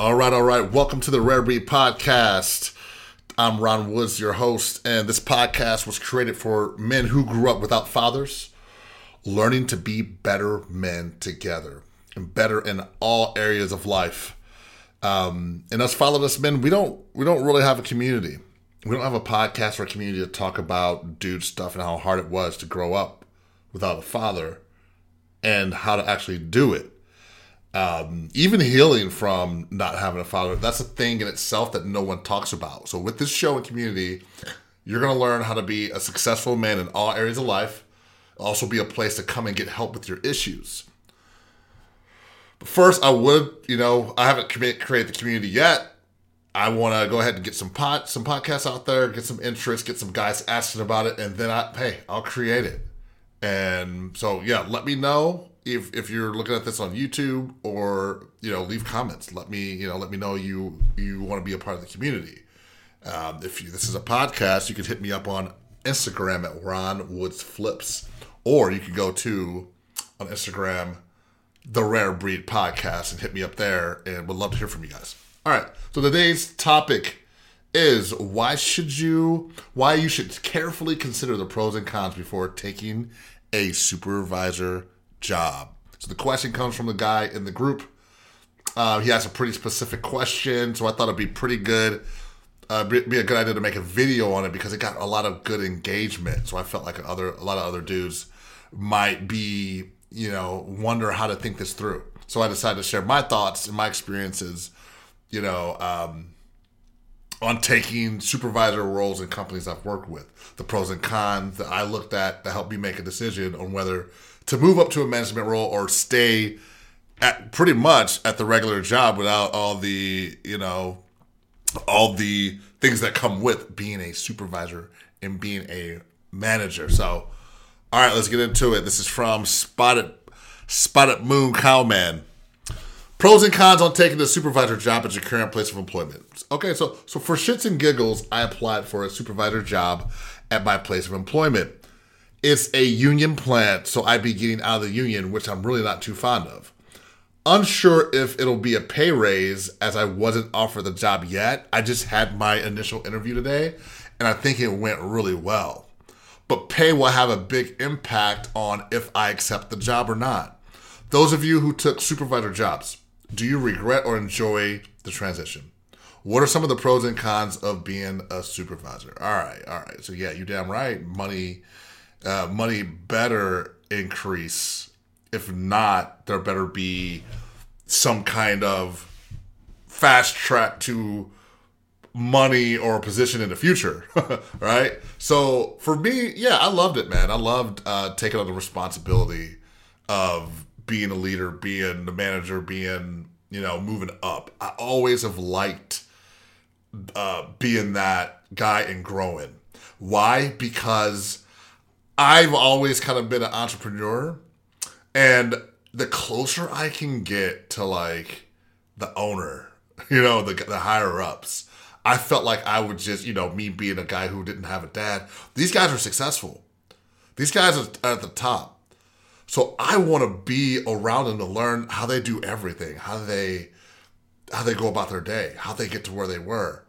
All right, all right. Welcome to the Rare Breed Podcast. I'm Ron Woods, your host, and this podcast was created for men who grew up without fathers, learning to be better men together and better in all areas of life. Um, and us fatherless men, we don't we don't really have a community. We don't have a podcast or a community to talk about dude stuff and how hard it was to grow up without a father and how to actually do it um, even healing from not having a father that's a thing in itself that no one talks about. So with this show and community you're going to learn how to be a successful man in all areas of life. Also be a place to come and get help with your issues. But first i would you know i haven't created the community yet. I want to go ahead and get some pot some podcasts out there get some interest get some guys asking about it and then i hey i'll create it. And so yeah let me know if if you're looking at this on YouTube or you know leave comments. Let me you know let me know you you want to be a part of the community. Um, if you, this is a podcast, you can hit me up on Instagram at Ron Woods Flips, or you can go to on Instagram the Rare Breed Podcast and hit me up there, and would love to hear from you guys. All right, so today's topic is why should you why you should carefully consider the pros and cons before taking a supervisor job. So the question comes from the guy in the group. Uh, he has a pretty specific question, so I thought it'd be pretty good. Uh, be, be, a good idea to make a video on it because it got a lot of good engagement. So I felt like other a lot of other dudes might be you know wonder how to think this through. So I decided to share my thoughts and my experiences, you know, um, on taking supervisor roles in companies I've worked with, the pros and cons that I looked at to help me make a decision on whether to move up to a management role or stay at pretty much at the regular job without all the you know all the things that come with being a supervisor and being a manager. So, all right, let's get into it. This is from Spotted Spotted Moon Cowman. Pros and cons on taking the supervisor job at your current place of employment. Okay, so so for shits and giggles, I applied for a supervisor job at my place of employment. It's a union plant, so I'd be getting out of the union, which I'm really not too fond of. Unsure if it'll be a pay raise as I wasn't offered the job yet. I just had my initial interview today and I think it went really well. But pay will have a big impact on if I accept the job or not. Those of you who took supervisor jobs, do you regret or enjoy the transition? What are some of the pros and cons of being a supervisor? All right, all right. So yeah, you damn right. Money uh, money better increase. If not, there better be some kind of fast track to money or position in the future, right? So for me, yeah, I loved it, man. I loved uh, taking on the responsibility of being a leader, being the manager, being you know moving up. I always have liked uh, being that guy and growing. Why? Because I've always kind of been an entrepreneur, and the closer I can get to like the owner, you know, the the higher ups, I felt like I would just, you know, me being a guy who didn't have a dad. These guys are successful. These guys are at the top. So I want to be around them to learn how they do everything, how they how they go about their day, how they get to where they were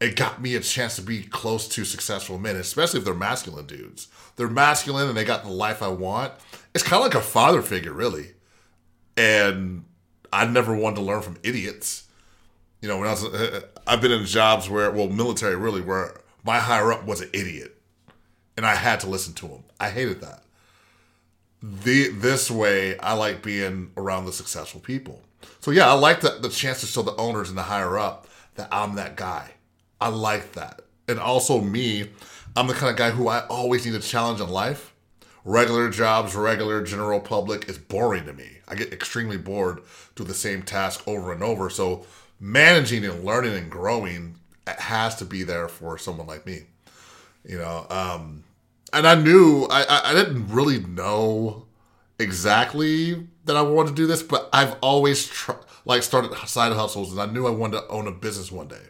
it got me a chance to be close to successful men, especially if they're masculine dudes. They're masculine and they got the life I want. It's kind of like a father figure, really. And I never wanted to learn from idiots. You know, when I was, uh, I've been in jobs where, well, military really, where my higher up was an idiot, and I had to listen to him. I hated that. The this way, I like being around the successful people. So yeah, I like the, the chance to show the owners and the higher up that I'm that guy I like that. And also me, I'm the kind of guy who I always need a challenge in life. Regular jobs, regular general public is boring to me. I get extremely bored doing the same task over and over. So managing and learning and growing has to be there for someone like me. You know, um, and I knew I, I didn't really know exactly that I wanted to do this, but I've always tr- like started side hustles, and I knew I wanted to own a business one day.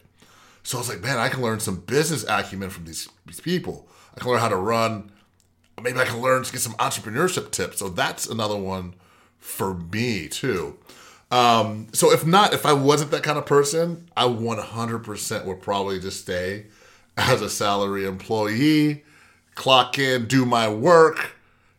So I was like, man, I can learn some business acumen from these, these people. I can learn how to run. Maybe I can learn to get some entrepreneurship tips. So that's another one for me too. Um, so if not, if I wasn't that kind of person, I 100% would probably just stay as a salary employee, clock in, do my work,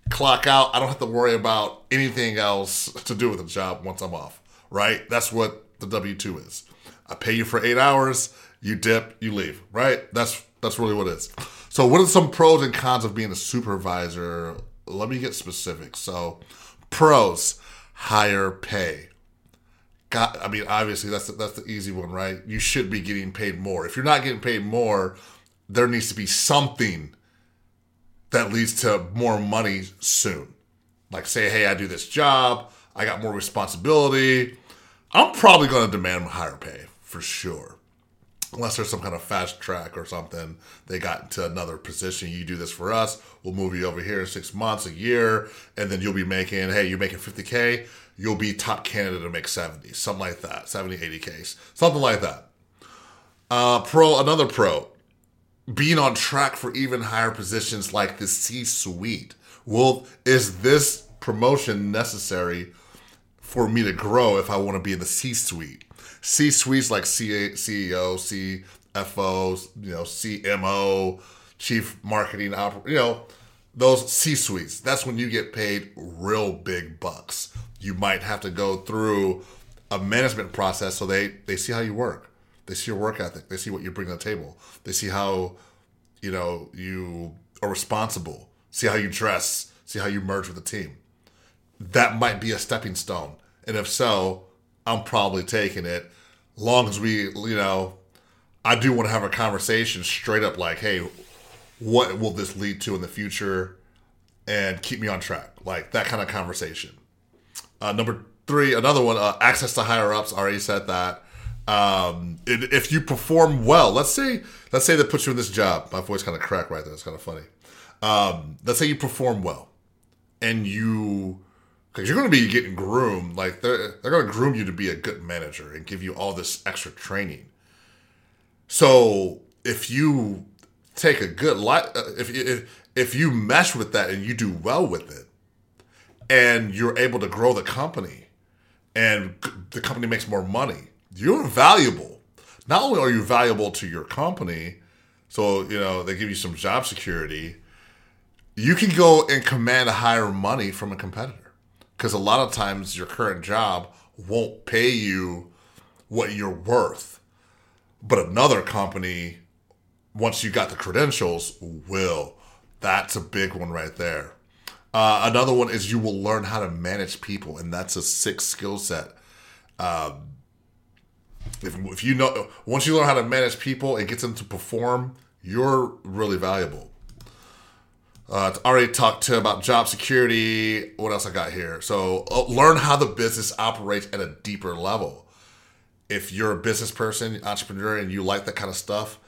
clock out. I don't have to worry about anything else to do with the job once I'm off, right? That's what the W 2 is. I pay you for eight hours, you dip, you leave, right? That's that's really what it is. So, what are some pros and cons of being a supervisor? Let me get specific. So, pros: higher pay. Got, I mean, obviously that's the, that's the easy one, right? You should be getting paid more. If you're not getting paid more, there needs to be something that leads to more money soon. Like say, hey, I do this job, I got more responsibility. I'm probably going to demand higher pay for sure. Unless there's some kind of fast track or something, they got to another position. You do this for us, we'll move you over here in six months, a year, and then you'll be making, hey, you're making 50K, you'll be top candidate to make 70, something like that, 70, 80Ks, something like that. Uh, pro, another pro, being on track for even higher positions like the C suite. Well, is this promotion necessary for me to grow if I want to be in the C suite? C suites like CEO, CFO, you know, CMO, Chief Marketing Operator, you know, those C suites. That's when you get paid real big bucks. You might have to go through a management process so they they see how you work they see your work ethic. They see what you bring to the table. They see how, you know, you are responsible. See how you dress. See how you merge with the team. That might be a stepping stone. And if so, I'm probably taking it. Long as we, you know, I do want to have a conversation straight up like, hey, what will this lead to in the future? And keep me on track. Like that kind of conversation. Uh, number three, another one, uh, access to higher ups. Already said that. Um, if you perform well, let's say let's say they put you in this job. My voice kind of cracked right there. It's kind of funny. Um, let's say you perform well, and you because you're going to be getting groomed. Like they're they're going to groom you to be a good manager and give you all this extra training. So if you take a good life, uh, if if if you mesh with that and you do well with it, and you're able to grow the company, and the company makes more money you're valuable. Not only are you valuable to your company, so you know they give you some job security, you can go and command a higher money from a competitor because a lot of times your current job won't pay you what you're worth, but another company, once you got the credentials, will. That's a big one right there. Uh, another one is you will learn how to manage people, and that's a sick skill set. Um, if, if you know once you learn how to manage people and get them to perform, you're really valuable. Uh, already talked to about job security. What else I got here? So uh, learn how the business operates at a deeper level. If you're a business person, entrepreneur, and you like that kind of stuff,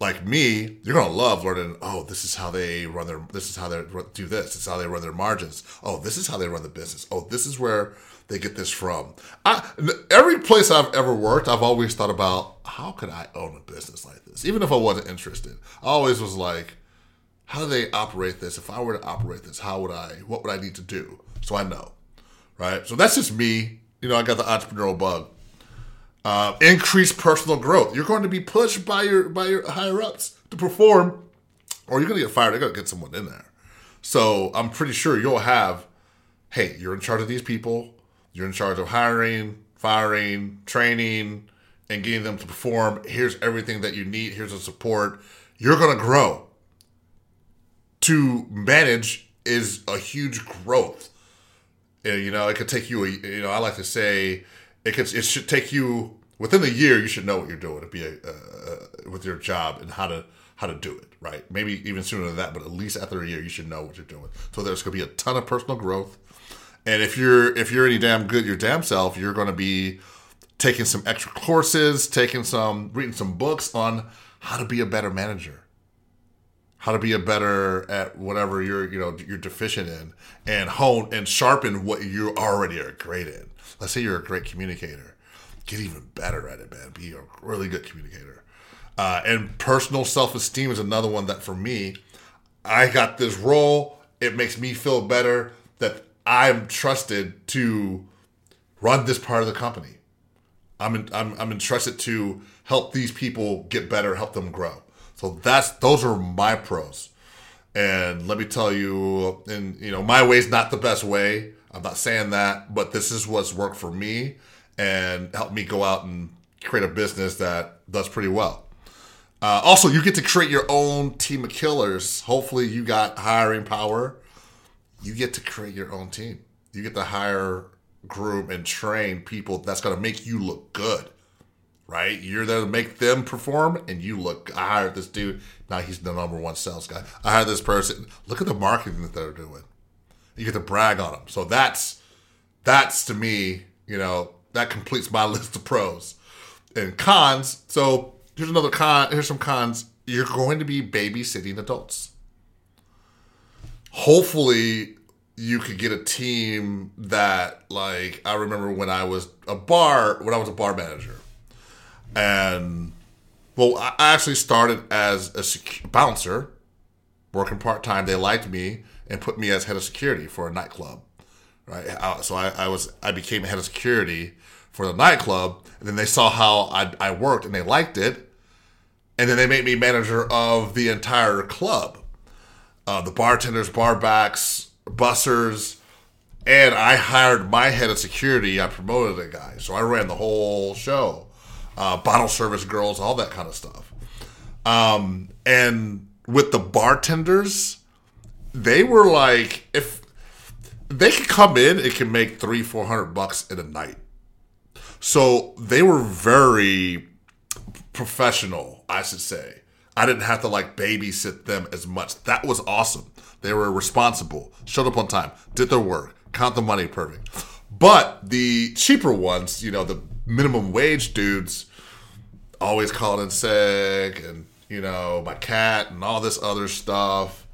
like me, you're gonna love learning. Oh, this is how they run their. This is how they do this. This is how they run their margins. Oh, this is how they run the business. Oh, this is where they get this from. I, every place I've ever worked, I've always thought about how could I own a business like this, even if I wasn't interested. I always was like, how do they operate this? If I were to operate this, how would I? What would I need to do? So I know, right? So that's just me. You know, I got the entrepreneurial bug. Uh, increase personal growth. You're going to be pushed by your by your higher ups to perform, or you're going to get fired. They're going to get someone in there. So I'm pretty sure you'll have, hey, you're in charge of these people. You're in charge of hiring, firing, training, and getting them to perform. Here's everything that you need. Here's the support. You're going to grow. To manage is a huge growth. You know, it could take you, a, you know, I like to say it could, it should take you within a year. You should know what you're doing to be a, uh, with your job and how to how to do it. Right? Maybe even sooner than that, but at least after a year, you should know what you're doing. So there's going to be a ton of personal growth and if you're if you're any damn good your damn self, you're going to be taking some extra courses, taking some reading some books on how to be a better manager. How to be a better at whatever you're, you know, you're deficient in and hone and sharpen what you already are great in. Let's say you're a great communicator. Get even better at it, man. Be a really good communicator. Uh, and personal self esteem is another one that for me, I got this role. It makes me feel better that I'm trusted to run this part of the company. I'm, in, I'm I'm entrusted to help these people get better, help them grow. So that's those are my pros. And let me tell you, and you know, my way's not the best way. I'm not saying that, but this is what's worked for me and helped me go out and create a business that does pretty well. Uh, also, you get to create your own team of killers. Hopefully, you got hiring power. You get to create your own team. You get to hire, groom, and train people that's going to make you look good. Right? You're there to make them perform, and you look. I hired this dude. Now he's the number one sales guy. I hired this person. Look at the marketing that they're doing. You get to brag on them. So that's that's to me, you know, that completes my list of pros and cons. So here's another con. Here's some cons. You're going to be babysitting adults. Hopefully, you could get a team that, like, I remember when I was a bar, when I was a bar manager, and well, I actually started as a sec- bouncer, working part time. They liked me and put me as head of security for a nightclub. Right, so I, I was I became head of security for the nightclub, and then they saw how I, I worked and they liked it, and then they made me manager of the entire club, uh, the bartenders, barbacks, bussers, and I hired my head of security. I promoted a guy, so I ran the whole show, uh, bottle service girls, all that kind of stuff. Um, and with the bartenders, they were like, if they could come in, it can make three, four hundred bucks in a night. So they were very professional, I should say. I didn't have to like babysit them as much. That was awesome. They were responsible, showed up on time, did their work, count the money perfect. But the cheaper ones, you know, the minimum wage dudes, always calling in sick, and you know, my cat and all this other stuff.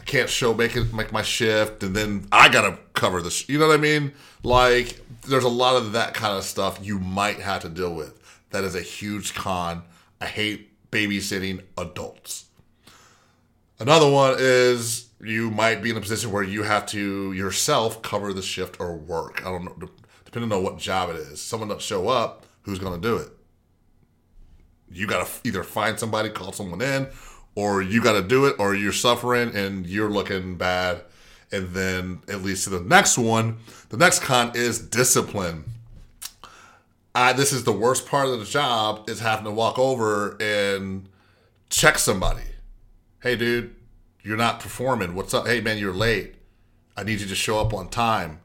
I can't show make it make my shift, and then I gotta cover this. You know what I mean? Like there's a lot of that kind of stuff you might have to deal with. That is a huge con. I hate babysitting adults. Another one is you might be in a position where you have to yourself cover the shift or work. I don't know, depending on what job it is. Someone doesn't show up, who's going to do it? You got to either find somebody, call someone in, or you got to do it, or you're suffering and you're looking bad and then it leads to the next one. The next con is discipline. I, this is the worst part of the job is having to walk over and check somebody. Hey, dude, you're not performing. What's up? Hey, man, you're late. I need you to show up on time.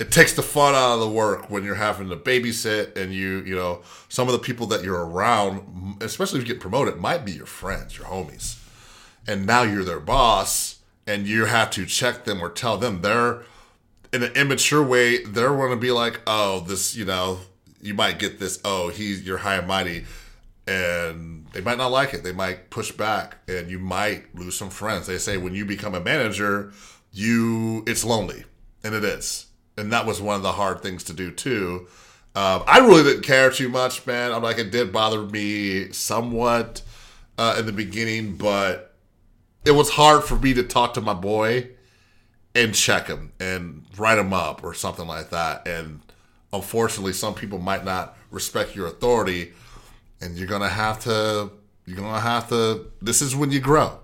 It takes the fun out of the work when you're having to babysit and you, you know, some of the people that you're around, especially if you get promoted, might be your friends, your homies. And now you're their boss and you have to check them or tell them they're in an immature way they're going to be like oh this you know you might get this. Oh he's you're high and mighty. And they might not like it. They might push back and you might lose some friends. They say when you become a manager you it's lonely. And it is and that was one of the hard things to do too um, i really didn't care too much man i'm like it did bother me somewhat uh, in the beginning but it was hard for me to talk to my boy and check him and write him up or something like that. And unfortunately, some people might not respect your authority, and you're gonna have to. You're gonna have to. This is when you grow,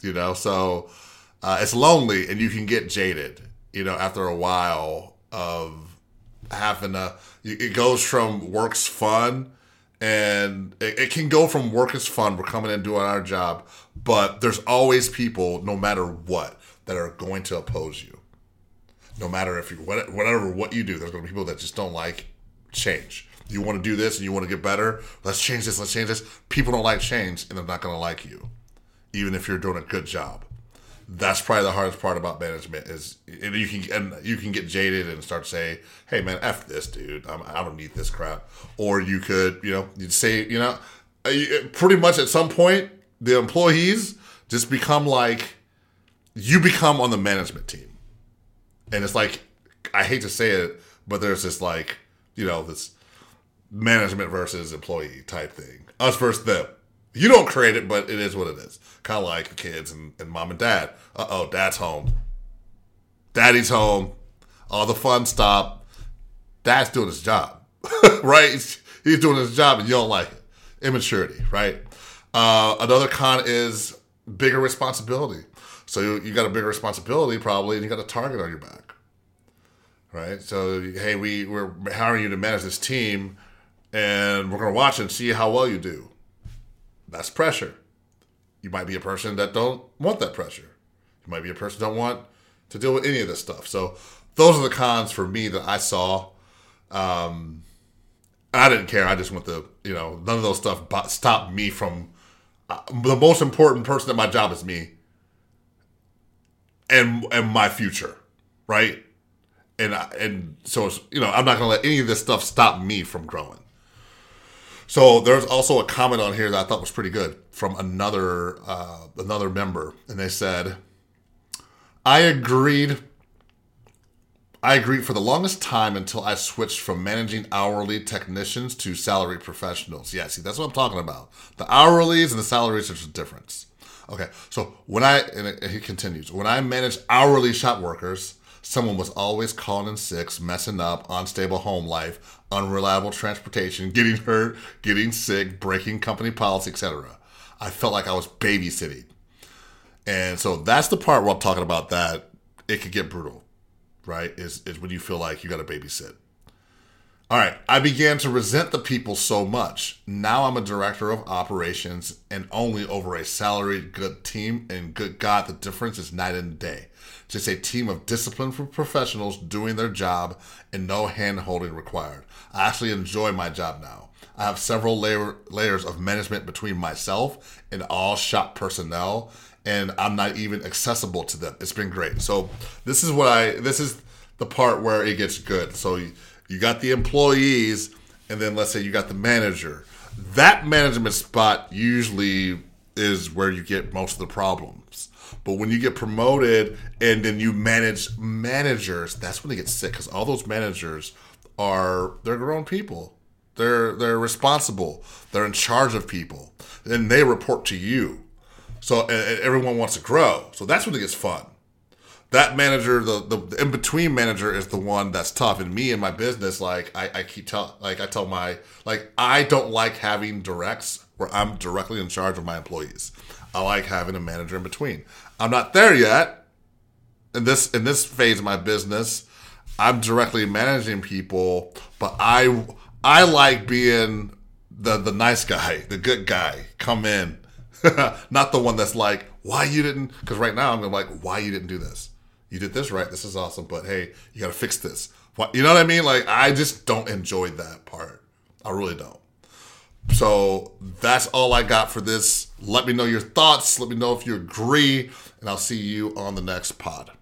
you know. So uh, it's lonely, and you can get jaded, you know, after a while of having a. Uh, it goes from work's fun and it, it, can go from work is fun we're coming in doing our job but there's always people no matter what that are going to oppose you. No matter if you whatever what you do there's going to be people that just don't like change. You want to do this and you want to get better? Let's change this let's change this. People don't like change and they're not going to like you even if you're doing a good job that's probably the hardest part about management is and you can and you can get jaded and start to say hey man f this dude. I'm, i do not need this crap. Or you could you know you'd say you know uh, pretty much at some point the employees just become like you become on the management team. And it's like i hate to say it but there's this like you know this management versus employee type thing. Us versus them you don't create it, but it is what it is. Kind of like kids and, and mom and dad. Uh oh, dad's home. Daddy's home. All the fun stop. Dad's doing his job, right? He's doing his job and you don't like it. Immaturity, right? Uh, another con is bigger responsibility. So you, you got a bigger responsibility probably, and you got a target on your back, right? So hey, we we're hiring you to manage this team, and we're gonna watch and see how well you do. That's pressure. You might be a person that don't want that pressure. You might be a person that don't want to deal with any of this stuff. So those are the cons for me that I saw. Um, I didn't care. I just went to you know none of those stuff stopped me from uh, the most important person in my job is me and and my future, right? And and so you know I'm not gonna let any of this stuff stop me from growing. So there's also a comment on here that I thought was pretty good from another uh, another member, and they said, "I agreed I agreed for the longest time until I switched from managing hourly technicians to salary professionals. Yeah, see, that's what I'm talking about. The hourlies and the salaries, there's a difference. Okay, so when I, and he continues, when I managed hourly shop workers, someone was always calling in sick, messing up, unstable home life, unreliable transportation, getting hurt, getting sick, breaking company policy, etc. I felt like I was babysitting. And so that's the part where I'm talking about that it could get brutal right? Is is when you feel like you got to babysit. All right, I began to resent the people so much. Now I'm a director of operations and only over a salaried good team. And good God, the difference is night and day. Just a team of disciplined professionals doing their job and no hand holding required. I actually enjoy my job now. I have several layer, layers of management between myself and all shop personnel, and I'm not even accessible to them. It's been great. So this is what I this is the part where it gets good. So you got the employees, and then let's say you got the manager. That management spot usually is where you get most of the problems. But when you get promoted and then you manage managers, that's when they get sick because all those managers are they're grown people. They're they're responsible. They're in charge of people, and they report to you. So everyone wants to grow. So that's when it gets fun. That manager, the, the, the in between manager, is the one that's tough. And me and my business, like I, I keep tell, like I tell my, like I don't like having directs where I'm directly in charge of my employees. I like having a manager in between. I'm not there yet. In this in this phase of my business, I'm directly managing people, but I I like being the the nice guy, the good guy. Come in, not the one that's like, why you didn't? Because right now I'm like, why you didn't do this? You did this right. This is awesome, but hey, you got to fix this. What you know what I mean? Like I just don't enjoy that part. I really don't. So that's all I got for this. Let me know your thoughts. Let me know if you agree, and I'll see you on the next pod.